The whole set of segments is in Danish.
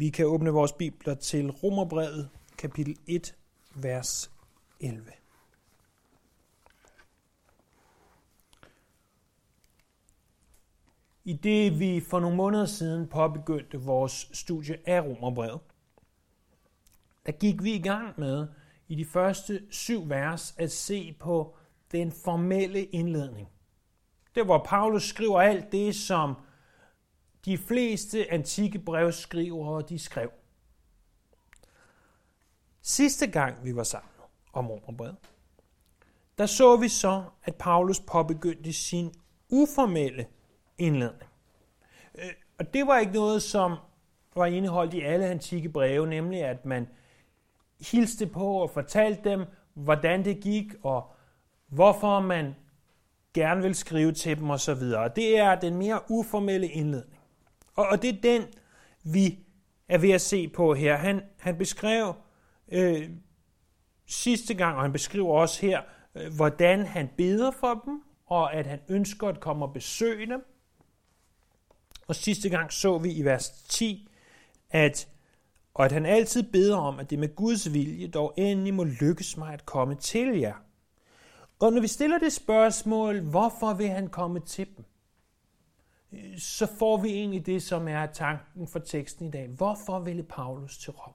Vi kan åbne vores bibler til Romerbrevet, kapitel 1, vers 11. I det vi for nogle måneder siden påbegyndte vores studie af Romerbrevet, der gik vi i gang med i de første syv vers at se på den formelle indledning. Det hvor Paulus skriver alt det, som de fleste antikke brevskrivere de skrev. Sidste gang vi var sammen om Romerbrevet, der så vi så, at Paulus påbegyndte sin uformelle indledning. Øh, og det var ikke noget, som var indeholdt i alle antikke breve, nemlig at man hilste på og fortalte dem, hvordan det gik, og hvorfor man gerne vil skrive til dem osv. Det er den mere uformelle indledning. Og, og det er den, vi er ved at se på her. Han, han beskrev øh, sidste gang, og han beskriver også her, øh, hvordan han beder for dem, og at han ønsker at komme og besøge dem. Og sidste gang så vi i vers 10, at, og at han altid beder om, at det med Guds vilje dog endelig må lykkes mig at komme til jer. Og når vi stiller det spørgsmål, hvorfor vil han komme til dem? Så får vi egentlig det, som er tanken for teksten i dag. Hvorfor ville Paulus til Rom?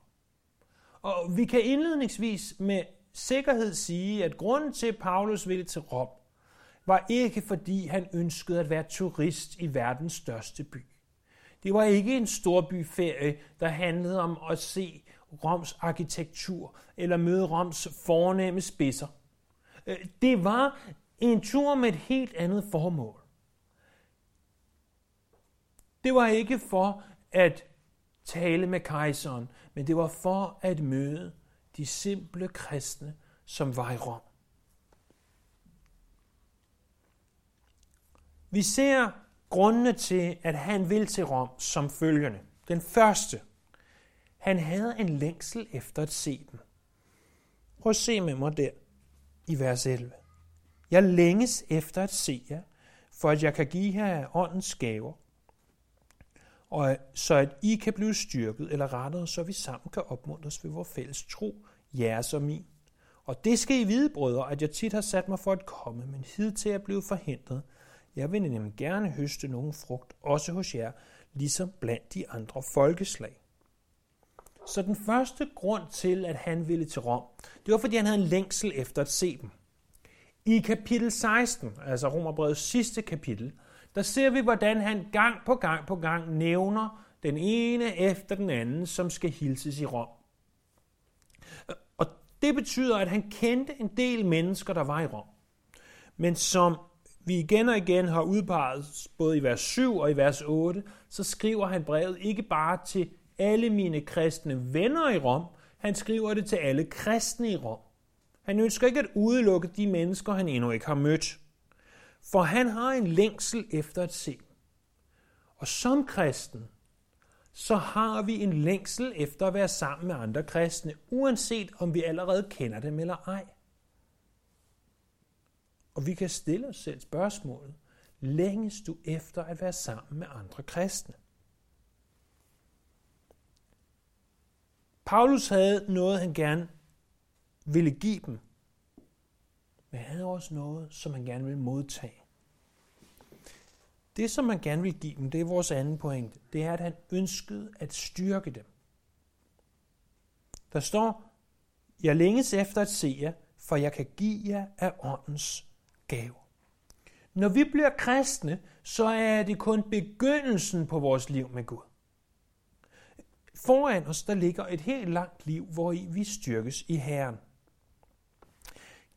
Og vi kan indledningsvis med sikkerhed sige, at grunden til, at Paulus ville til Rom, var ikke fordi han ønskede at være turist i verdens største by. Det var ikke en storbyferie, der handlede om at se Roms arkitektur eller møde Roms fornemme spidser. Øh, det var en tur med et helt andet formål. Det var ikke for at tale med kejseren, men det var for at møde de simple kristne, som var i Rom. Vi ser grundene til, at han vil til Rom som følgende. Den første, han havde en længsel efter at se dem. Prøv at se med mig der i vers 11. Jeg længes efter at se jer, for at jeg kan give jer åndens gaver, og så at I kan blive styrket eller rettet, så vi sammen kan opmuntres ved vores fælles tro, jeres og min. Og det skal I vide, brødre, at jeg tit har sat mig for at komme, men hidtil er blevet forhindret. Jeg vil nemlig gerne høste nogen frugt, også hos jer, ligesom blandt de andre folkeslag. Så den første grund til, at han ville til Rom, det var, fordi han havde en længsel efter at se dem. I kapitel 16, altså Romerbrevets sidste kapitel, der ser vi, hvordan han gang på gang på gang nævner den ene efter den anden, som skal hilses i Rom. Og det betyder, at han kendte en del mennesker, der var i Rom, men som vi igen og igen har udpeget, både i vers 7 og i vers 8, så skriver han brevet ikke bare til alle mine kristne venner i Rom, han skriver det til alle kristne i Rom. Han ønsker ikke at udelukke de mennesker, han endnu ikke har mødt. For han har en længsel efter at se. Og som kristen, så har vi en længsel efter at være sammen med andre kristne, uanset om vi allerede kender dem eller ej. Og vi kan stille os selv spørgsmålet, længes du efter at være sammen med andre kristne? Paulus havde noget, han gerne ville give dem, men han havde også noget, som han gerne ville modtage. Det, som man gerne vil give dem, det er vores anden pointe. Det er, at han ønskede at styrke dem. Der står, jeg længes efter at se jer, for jeg kan give jer af åndens gave. Når vi bliver kristne, så er det kun begyndelsen på vores liv med Gud. Foran os, der ligger et helt langt liv, hvor vi styrkes i Herren.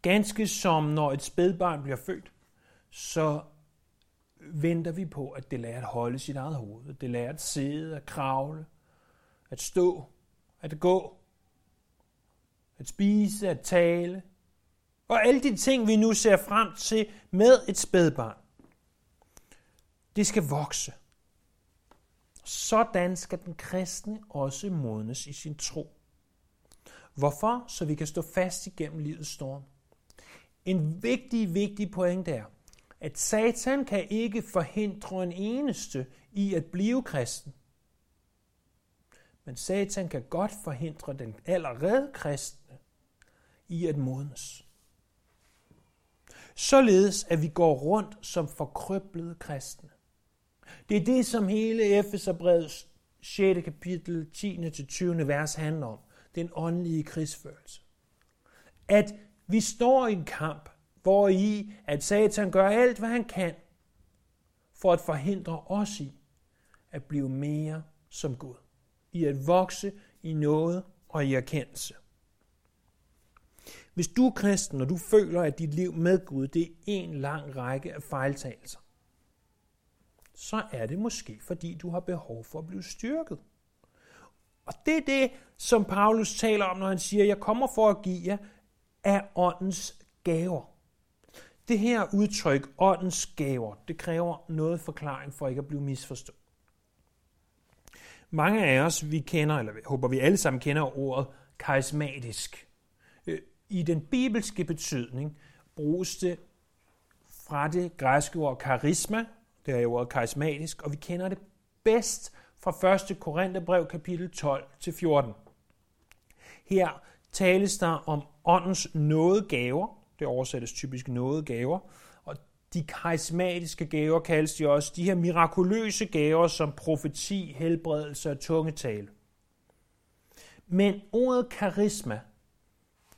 Ganske som når et spædbarn bliver født, så venter vi på, at det lærer at holde sit eget hoved. Det lærer at sidde, at kravle, at stå, at gå, at spise, at tale. Og alle de ting, vi nu ser frem til med et spædbarn, det skal vokse. Sådan skal den kristne også modnes i sin tro. Hvorfor? Så vi kan stå fast igennem livets storm. En vigtig, vigtig pointe er, at Satan kan ikke forhindre en eneste i at blive kristen. Men Satan kan godt forhindre den allerede kristne i at modnes. Således at vi går rundt som forkrøblede kristne. Det er det, som hele Efeserbrevets 6. kapitel 10-20. vers handler om. Den åndelige krigsførelse. At vi står i en kamp, hvor i at Satan gør alt, hvad han kan, for at forhindre os i at blive mere som Gud. I at vokse i noget og i erkendelse. Hvis du er kristen, og du føler, at dit liv med Gud, det er en lang række af fejltagelser, så er det måske, fordi du har behov for at blive styrket. Og det er det, som Paulus taler om, når han siger, jeg kommer for at give jer af åndens gaver. Det her udtryk, åndens gaver, det kræver noget forklaring for ikke at blive misforstået. Mange af os, vi kender, eller håber vi alle sammen kender ordet karismatisk. Øh, I den bibelske betydning bruges det fra det græske ord karisma, det er jo ordet karismatisk, og vi kender det bedst fra 1. Korintherbrev kapitel 12 til 14. Her tales der om åndens nådegaver, det oversættes typisk nådegaver, og de karismatiske gaver kaldes de også de her mirakuløse gaver som profeti, helbredelse og tungetale. Men ordet karisma,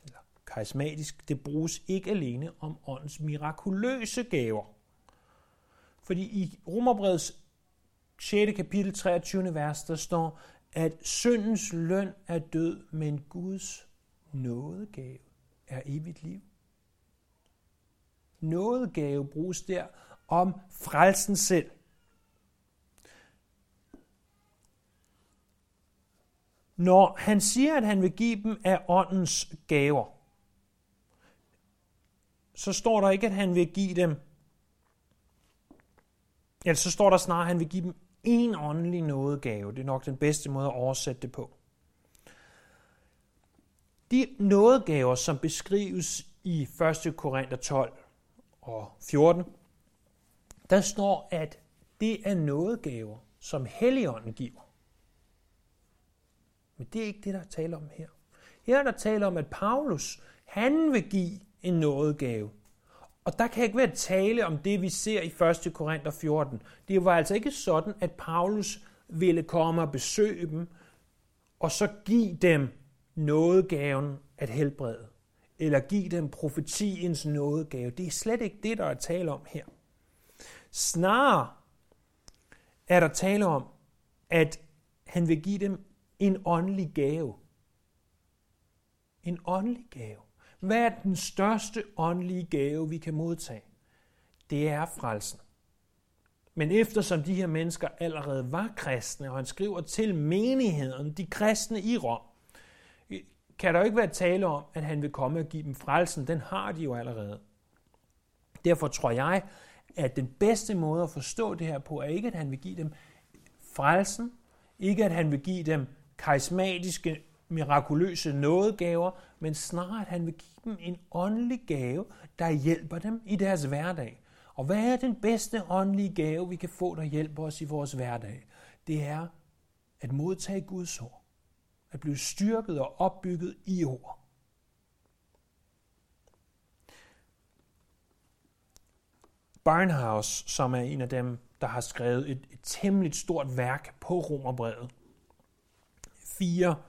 eller karismatisk, det bruges ikke alene om åndens mirakuløse gaver. Fordi i Romerbrevets 6. kapitel 23. vers, der står, at syndens løn er død, men Guds nådegave er evigt liv. Nådegave bruges der om frelsen selv. Når han siger, at han vil give dem af åndens gaver, så står der ikke, at han vil give dem, eller så står der snarere, at han vil give dem en åndelig nådegave. Det er nok den bedste måde at oversætte det på. De nådegaver, som beskrives i 1. Korinther 12 og 14, der står, at det er nådegaver, som Helligånden giver. Men det er ikke det, der er tale om her. Her er der tale om, at Paulus, han vil give en nådegave. Og der kan ikke være tale om det, vi ser i 1. Korinther 14. Det var altså ikke sådan, at Paulus ville komme og besøge dem, og så give dem nådegaven at helbrede, eller give dem profetiens nådegave. Det er slet ikke det, der er tale om her. Snarere er der tale om, at han vil give dem en åndelig gave. En åndelig gave. Hvad er den største åndelige gave, vi kan modtage? Det er frelsen. Men eftersom de her mennesker allerede var kristne, og han skriver til menigheden, de kristne i Rom, kan der jo ikke være tale om, at han vil komme og give dem frelsen. Den har de jo allerede. Derfor tror jeg, at den bedste måde at forstå det her på, er ikke, at han vil give dem frelsen, ikke at han vil give dem karismatiske, mirakuløse nådegaver, men snarere at han vil give dem en åndelig gave, der hjælper dem i deres hverdag. Og hvad er den bedste åndelige gave, vi kan få, der hjælper os i vores hverdag? Det er at modtage Guds ord at blive styrket og opbygget i ord. Barnhouse, som er en af dem, der har skrevet et, et temmelig stort værk på Romerbrevet. Fire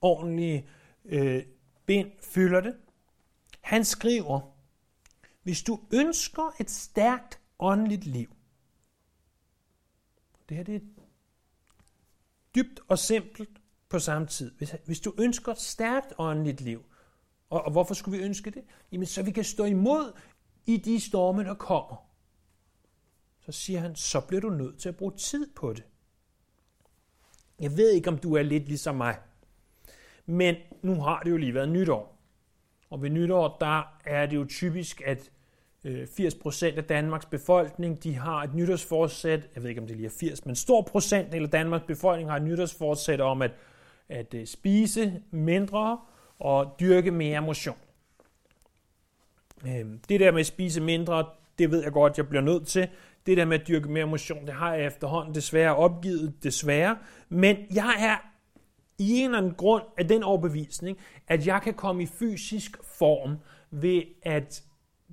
ordentlige øh, bind fylder det. Han skriver, hvis du ønsker et stærkt åndeligt liv, det her det er dybt og simpelt, på samme tid. Hvis, hvis du ønsker et stærkt åndeligt liv, og, og hvorfor skulle vi ønske det? Jamen, så vi kan stå imod i de storme, der kommer. Så siger han, så bliver du nødt til at bruge tid på det. Jeg ved ikke, om du er lidt ligesom mig. Men nu har det jo lige været nytår. Og ved nytår, der er det jo typisk, at øh, 80% af Danmarks befolkning, de har et nytårsforsæt, jeg ved ikke om det lige er 80, men stor procent af Danmarks befolkning har et nytårsforsæt om at at øh, spise mindre og dyrke mere motion. Øhm, det der med at spise mindre, det ved jeg godt, jeg bliver nødt til. Det der med at dyrke mere motion, det har jeg efterhånden desværre opgivet, desværre. Men jeg er, i en eller anden grund af den overbevisning, at jeg kan komme i fysisk form ved at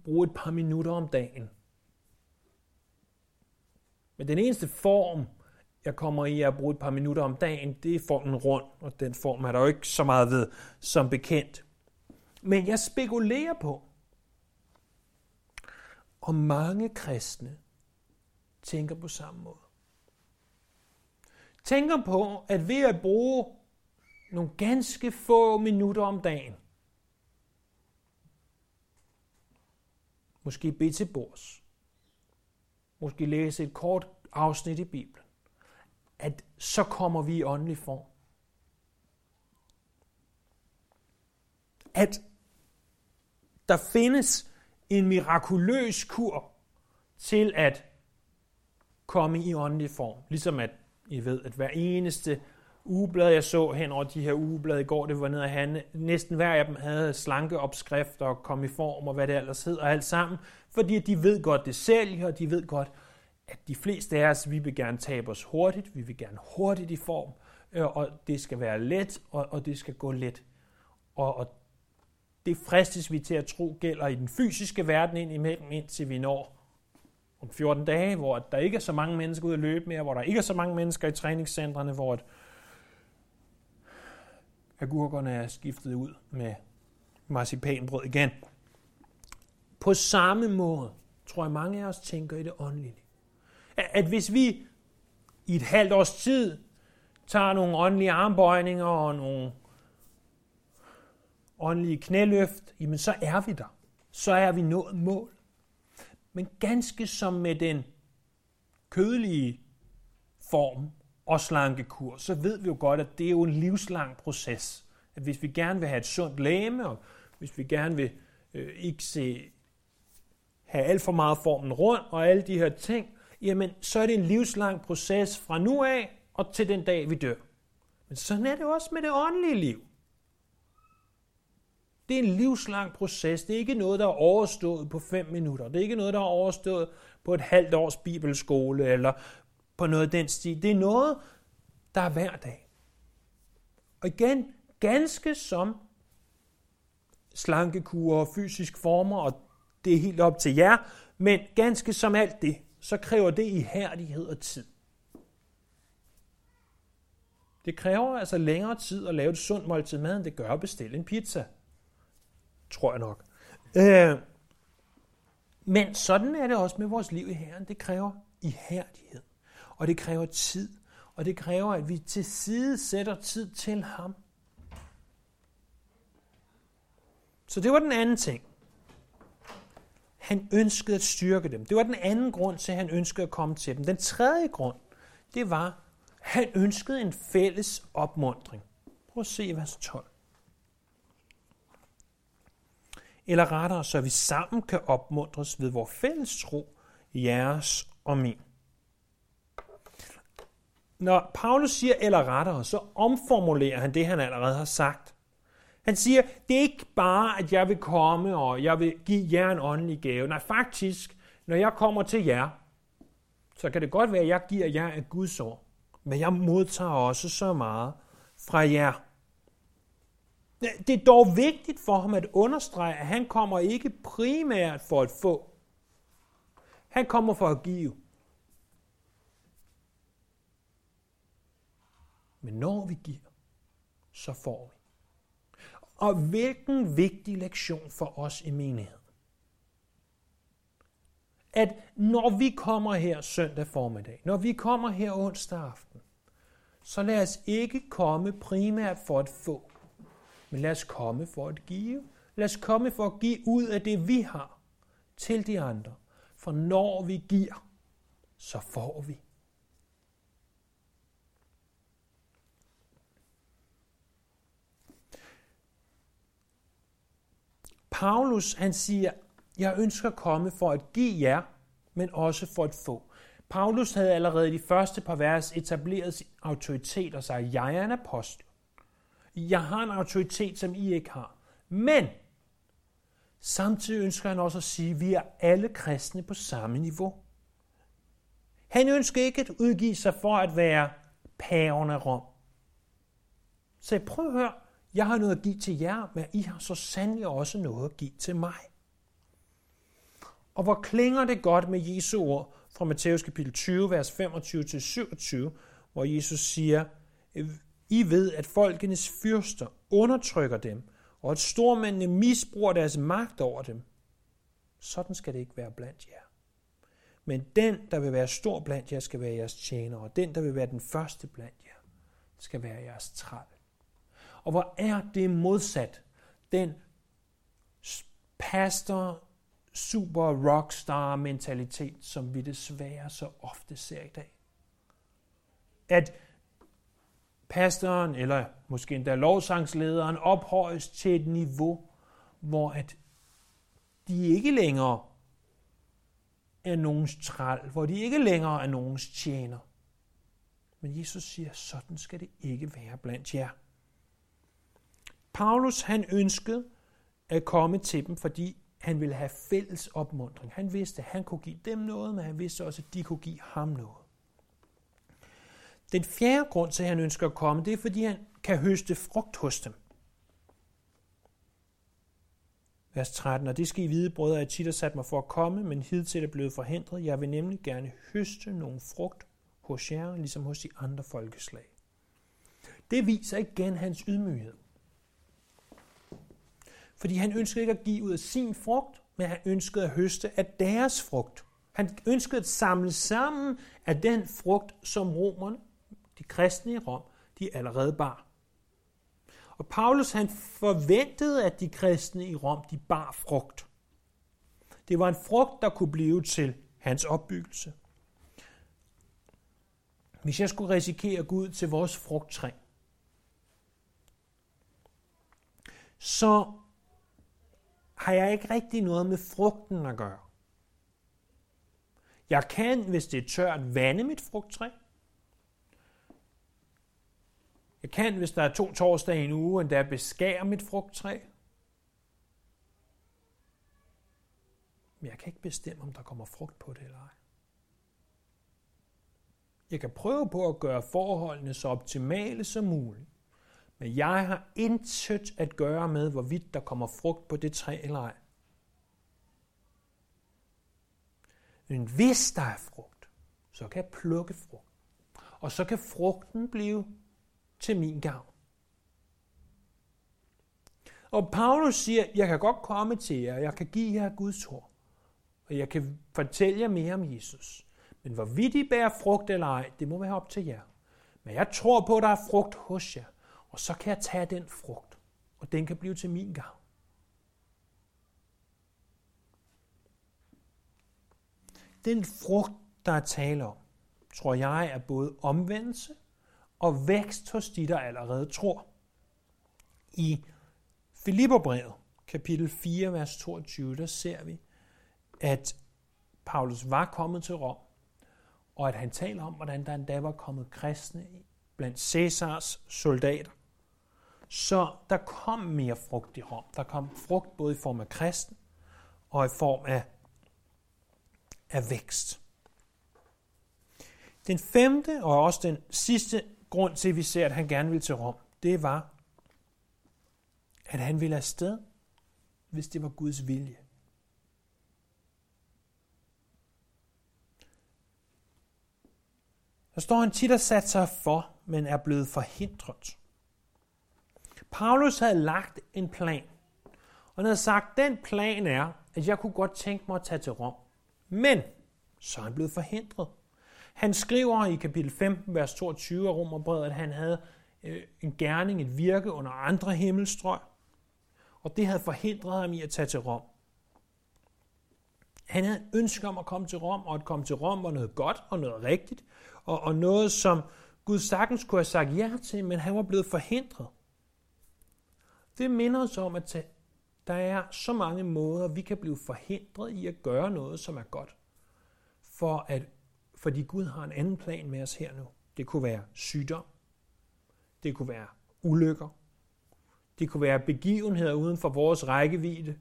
bruge et par minutter om dagen. Men den eneste form, jeg kommer i at bruge et par minutter om dagen, det er formen rund, og den form er der jo ikke så meget ved som bekendt. Men jeg spekulerer på, om mange kristne tænker på samme måde. Tænker på, at ved at bruge nogle ganske få minutter om dagen, måske bede til bords, måske læse et kort afsnit i Bibelen, at så kommer vi i åndelig form. At der findes en mirakuløs kur til at komme i åndelig form. Ligesom at I ved, at hver eneste ugeblad, jeg så hen over de her ugeblade i går, det var nede af han. Næsten hver af dem havde slanke opskrifter og kom i form og hvad det ellers hedder alt sammen. Fordi de ved godt, det sælger, og de ved godt, at de fleste af os, vi vil gerne tabe os hurtigt, vi vil gerne hurtigt i form, øh, og det skal være let, og, og det skal gå let. Og, og det fristes vi til at tro gælder i den fysiske verden ind imellem, indtil vi når om 14 dage, hvor der ikke er så mange mennesker ude at løbe mere, hvor der ikke er så mange mennesker i træningscentrene, hvor at agurkerne er skiftet ud med marcipanbrød igen. På samme måde tror jeg, mange af os tænker i det åndelige. At hvis vi i et halvt års tid tager nogle åndelige armbøjninger og nogle åndelige knæløft, jamen så er vi der. Så er vi nået mål. Men ganske som med den kødelige form og slankekur, så ved vi jo godt, at det er jo en livslang proces. At hvis vi gerne vil have et sundt læme, og hvis vi gerne vil øh, ikke se, have alt for meget formen rundt og alle de her ting, jamen så er det en livslang proces fra nu af og til den dag, vi dør. Men sådan er det også med det åndelige liv. Det er en livslang proces. Det er ikke noget, der er overstået på fem minutter. Det er ikke noget, der er overstået på et halvt års bibelskole eller på noget af den stil. Det er noget, der er hver dag. Og igen, ganske som slankekur og fysisk former, og det er helt op til jer, men ganske som alt det, så kræver det ihærdighed og tid. Det kræver altså længere tid at lave et sundt måltid mad, end det gør at bestille en pizza tror jeg nok. Øh, men sådan er det også med vores liv i Herren. Det kræver ihærdighed, og det kræver tid, og det kræver, at vi til side sætter tid til ham. Så det var den anden ting. Han ønskede at styrke dem. Det var den anden grund til, at han ønskede at komme til dem. Den tredje grund, det var, at han ønskede en fælles opmundring. Prøv at se vers 12 eller rettere, så vi sammen kan opmuntres ved vores fælles tro, jeres og min. Når Paulus siger eller rettere, så omformulerer han det, han allerede har sagt. Han siger, det er ikke bare, at jeg vil komme, og jeg vil give jer en åndelig gave. Nej, faktisk, når jeg kommer til jer, så kan det godt være, at jeg giver jer et Guds ord. Men jeg modtager også så meget fra jer. Det er dog vigtigt for ham at understrege, at han kommer ikke primært for at få. Han kommer for at give. Men når vi giver, så får vi. Og hvilken vigtig lektion for os i menighed. At når vi kommer her søndag formiddag, når vi kommer her onsdag aften, så lad os ikke komme primært for at få, men lad os komme for at give. Lad os komme for at give ud af det, vi har, til de andre. For når vi giver, så får vi. Paulus han siger, jeg ønsker at komme for at give jer, men også for at få. Paulus havde allerede i de første par vers etableret sin autoritet og sagde, jeg er en apostel. Jeg har en autoritet, som I ikke har. Men samtidig ønsker han også at sige, at vi er alle kristne på samme niveau. Han ønsker ikke at udgive sig for at være paven af Rom. Så prøv at høre, jeg har noget at give til jer, men I har så sandelig også noget at give til mig. Og hvor klinger det godt med Jesu ord fra Matthæus kapitel 20, vers 25-27, hvor Jesus siger, I ved, at folkenes fyrster undertrykker dem, og at stormændene misbruger deres magt over dem. Sådan skal det ikke være blandt jer. Men den, der vil være stor blandt jer, skal være jeres tjener, og den, der vil være den første blandt jer, skal være jeres træl. Og hvor er det modsat den pastor, super rockstar mentalitet, som vi desværre så ofte ser i dag. At pastoren, eller måske endda lovsangslederen, ophøjes til et niveau, hvor at de ikke længere er nogens træl, hvor de ikke længere er nogens tjener. Men Jesus siger, sådan skal det ikke være blandt jer. Paulus han ønskede at komme til dem, fordi han ville have fælles opmundring. Han vidste, at han kunne give dem noget, men han vidste også, at de kunne give ham noget. Den fjerde grund til, at han ønsker at komme, det er, fordi han kan høste frugt hos dem. Vers 13. Og det skal I vide, brødre, at tit har sat mig for at komme, men hidtil er blevet forhindret. Jeg vil nemlig gerne høste nogle frugt hos jer, ligesom hos de andre folkeslag. Det viser igen hans ydmyghed. Fordi han ønskede ikke at give ud af sin frugt, men han ønskede at høste af deres frugt. Han ønskede at samle sammen af den frugt, som romerne, de kristne i Rom, de allerede bar. Og Paulus han forventede, at de kristne i Rom, de bar frugt. Det var en frugt, der kunne blive til hans opbyggelse. Hvis jeg skulle risikere Gud til vores frugttræ, så har jeg ikke rigtig noget med frugten at gøre. Jeg kan, hvis det er tørt, vande mit frugttræ. Jeg kan, hvis der er to torsdage i en uge, endda beskære mit frugttræ. Men jeg kan ikke bestemme, om der kommer frugt på det eller ej. Jeg kan prøve på at gøre forholdene så optimale som muligt. Men jeg har intet at gøre med, hvorvidt der kommer frugt på det træ eller ej. Men hvis der er frugt, så kan jeg plukke frugt. Og så kan frugten blive til min gavn. Og Paulus siger, jeg kan godt komme til jer, jeg kan give jer Guds ord, og jeg kan fortælle jer mere om Jesus. Men hvorvidt I bærer frugt eller ej, det må være op til jer. Men jeg tror på, at der er frugt hos jer, og så kan jeg tage den frugt, og den kan blive til min gavn. Den frugt, der er tale om, tror jeg er både omvendelse og vækst hos de, der allerede tror. I Filipperbrevet, kapitel 4, vers 22, der ser vi, at Paulus var kommet til Rom, og at han taler om, hvordan der endda var kommet kristne blandt Cæsars soldater. Så der kom mere frugt i Rom. Der kom frugt både i form af kristen og i form af, af vækst. Den femte og også den sidste grund til, at vi ser, at han gerne ville til Rom, det var, at han ville afsted, hvis det var Guds vilje. Der står han tit og sat sig for, men er blevet forhindret. Paulus havde lagt en plan, og han havde sagt, den plan er, at jeg kunne godt tænke mig at tage til Rom. Men så er han blevet forhindret. Han skriver i kapitel 15, vers 22 af Romerbrevet, at han havde øh, en gerning, et virke under andre himmelstrøg, og det havde forhindret ham i at tage til Rom. Han havde ønske om at komme til Rom, og at komme til Rom var noget godt og noget rigtigt, og, og noget, som Gud sagtens kunne have sagt ja til, men han var blevet forhindret. Det minder os om, at der er så mange måder, vi kan blive forhindret i at gøre noget, som er godt, for at fordi Gud har en anden plan med os her nu. Det kunne være sygdom. Det kunne være ulykker. Det kunne være begivenheder uden for vores rækkevidde.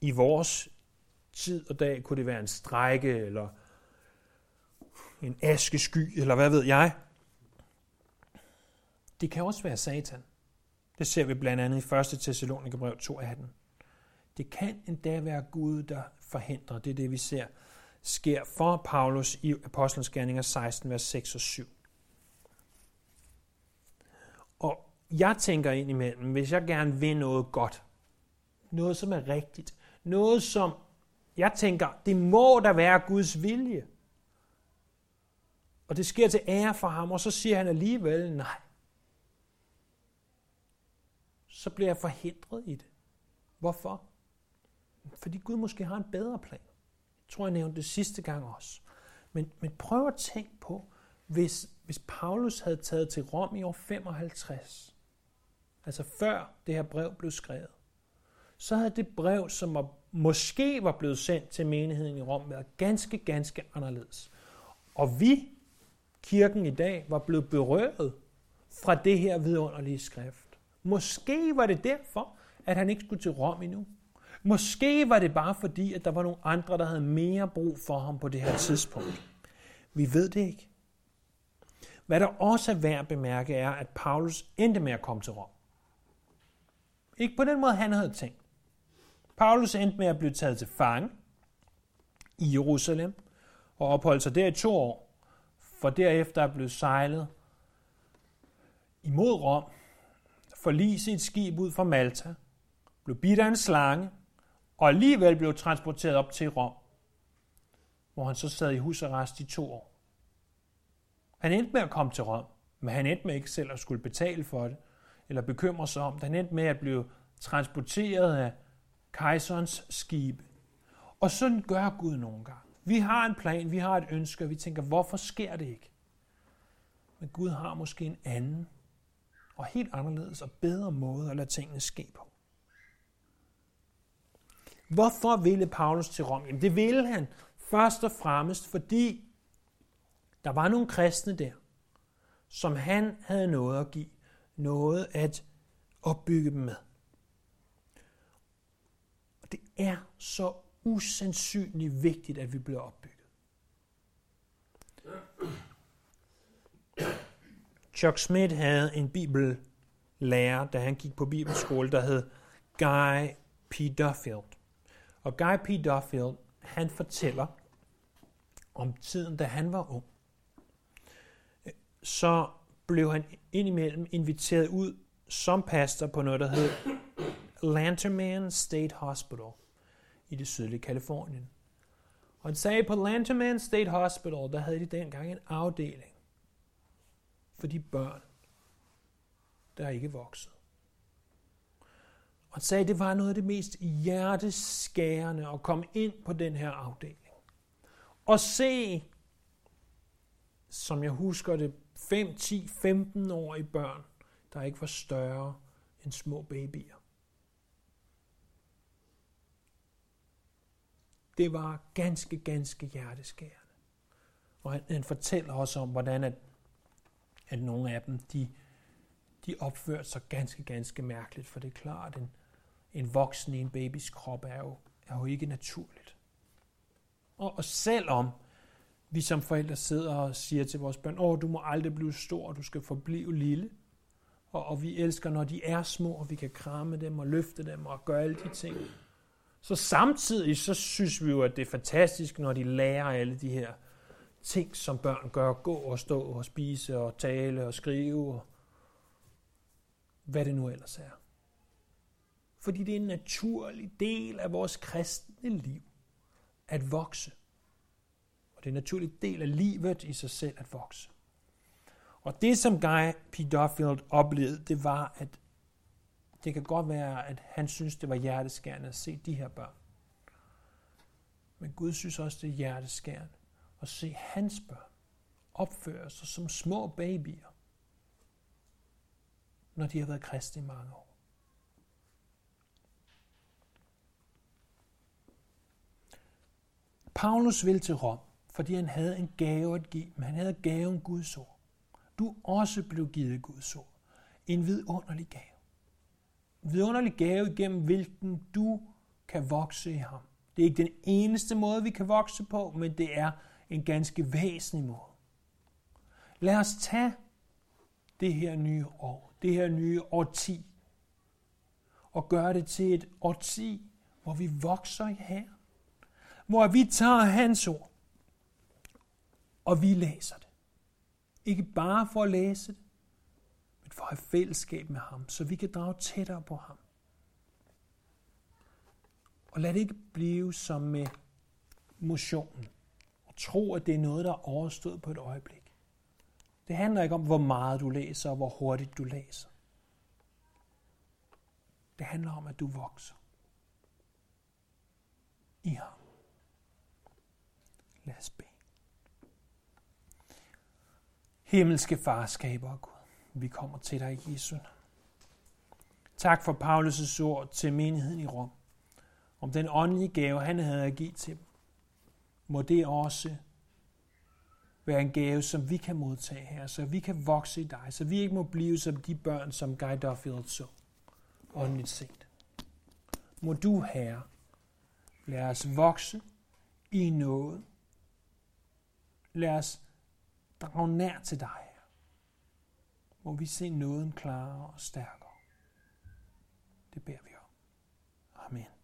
I vores tid og dag kunne det være en strække eller en askesky, eller hvad ved jeg. Det kan også være Satan. Det ser vi blandt andet i 1. Thessalonikerbrev 2.18. Det kan endda være Gud, der forhindrer. Det er det, vi ser sker for Paulus i Apostlenes Gerninger 16, vers 6 og 7. Og jeg tænker ind imellem, hvis jeg gerne vil noget godt, noget som er rigtigt, noget som jeg tænker, det må da være Guds vilje. Og det sker til ære for ham, og så siger han alligevel nej. Så bliver jeg forhindret i det. Hvorfor? Fordi Gud måske har en bedre plan. Jeg tror, jeg nævnte det sidste gang også. Men, men prøv at tænke på, hvis, hvis Paulus havde taget til Rom i år 55, altså før det her brev blev skrevet, så havde det brev, som var, måske var blevet sendt til menigheden i Rom, været ganske, ganske anderledes. Og vi, kirken i dag, var blevet berøret fra det her vidunderlige skrift. Måske var det derfor, at han ikke skulle til Rom endnu. Måske var det bare fordi, at der var nogle andre, der havde mere brug for ham på det her tidspunkt. Vi ved det ikke. Hvad der også er værd at bemærke er, at Paulus endte med at komme til Rom. Ikke på den måde, han havde tænkt. Paulus endte med at blive taget til fange i Jerusalem og opholdt sig der i to år, for derefter at blive sejlet imod Rom, forlise et skib ud fra Malta, blev bidt af en slange, og alligevel blev transporteret op til Rom, hvor han så sad i husarrest i to år. Han endte med at komme til Rom, men han endte med ikke selv at skulle betale for det, eller bekymre sig om det. Han endte med at blive transporteret af kejserens skibe. Og sådan gør Gud nogle gange. Vi har en plan, vi har et ønske, og vi tænker, hvorfor sker det ikke? Men Gud har måske en anden og helt anderledes og bedre måde at lade tingene ske på. Hvorfor ville Paulus til Rom? Jamen det ville han først og fremmest, fordi der var nogle kristne der, som han havde noget at give, noget at opbygge dem med. Og det er så usandsynligt vigtigt, at vi bliver opbygget. Chuck Smith havde en bibellærer, da han gik på bibelskole, der hed Guy P. Duffield. Og Guy P. Duffield, han fortæller om tiden, da han var ung. Så blev han indimellem inviteret ud som pastor på noget, der hed Lanterman State Hospital i det sydlige Kalifornien. Og han sagde, på Lanterman State Hospital, der havde de dengang en afdeling for de børn, der ikke voksede. Og sagde, at det var noget af det mest hjerteskærende at komme ind på den her afdeling. Og se, som jeg husker det, 5, 10, 15 årige børn, der ikke var større end små babyer. Det var ganske, ganske hjerteskærende. Og han, han fortæller også om, hvordan at, at nogle af dem, de, de opførte sig ganske, ganske mærkeligt, for det er klart, en, en voksen i en babys krop er jo, er jo ikke naturligt. Og, og selvom vi som forældre sidder og siger til vores børn, åh, du må aldrig blive stor, du skal forblive lille. Og, og vi elsker, når de er små, og vi kan kramme dem og løfte dem og gøre alle de ting. Så samtidig så synes vi jo, at det er fantastisk, når de lærer alle de her ting, som børn gør, gå og stå og spise og tale og skrive og hvad det nu ellers er. Fordi det er en naturlig del af vores kristne liv at vokse. Og det er en naturlig del af livet i sig selv at vokse. Og det, som Guy P. Duffield oplevede, det var, at det kan godt være, at han synes, det var hjerteskærende at se de her børn. Men Gud synes også, det er hjerteskærende at se hans børn opføre sig som små babyer, når de har været kristne i mange år. Paulus vil til Rom, fordi han havde en gave at give, men han havde gaven Guds ord. Du også blev givet Guds ord. En vidunderlig gave. En vidunderlig gave, igennem hvilken du kan vokse i ham. Det er ikke den eneste måde, vi kan vokse på, men det er en ganske væsentlig måde. Lad os tage det her nye år, det her nye årti, og gøre det til et årti, hvor vi vokser i her, hvor vi tager hans ord, og vi læser det. Ikke bare for at læse det, men for at have fællesskab med ham, så vi kan drage tættere på ham. Og lad det ikke blive som med motionen, tro, at det er noget, der er overstået på et øjeblik. Det handler ikke om, hvor meget du læser, og hvor hurtigt du læser. Det handler om, at du vokser i ham. Lad os bede. Himmelske farskaber, Gud, vi kommer til dig i Jesu Tak for Paulus' ord til menigheden i Rom, om den åndelige gave, han havde at give til dem. Må det også være en gave, som vi kan modtage her, så vi kan vokse i dig, så vi ikke må blive som de børn, som Guy Duffield så, åndeligt set. Må du, Herre, lad os vokse i noget. Lad os drage nær til dig, Herre. Må vi se nåden klarere og stærkere. Det beder vi om. Amen.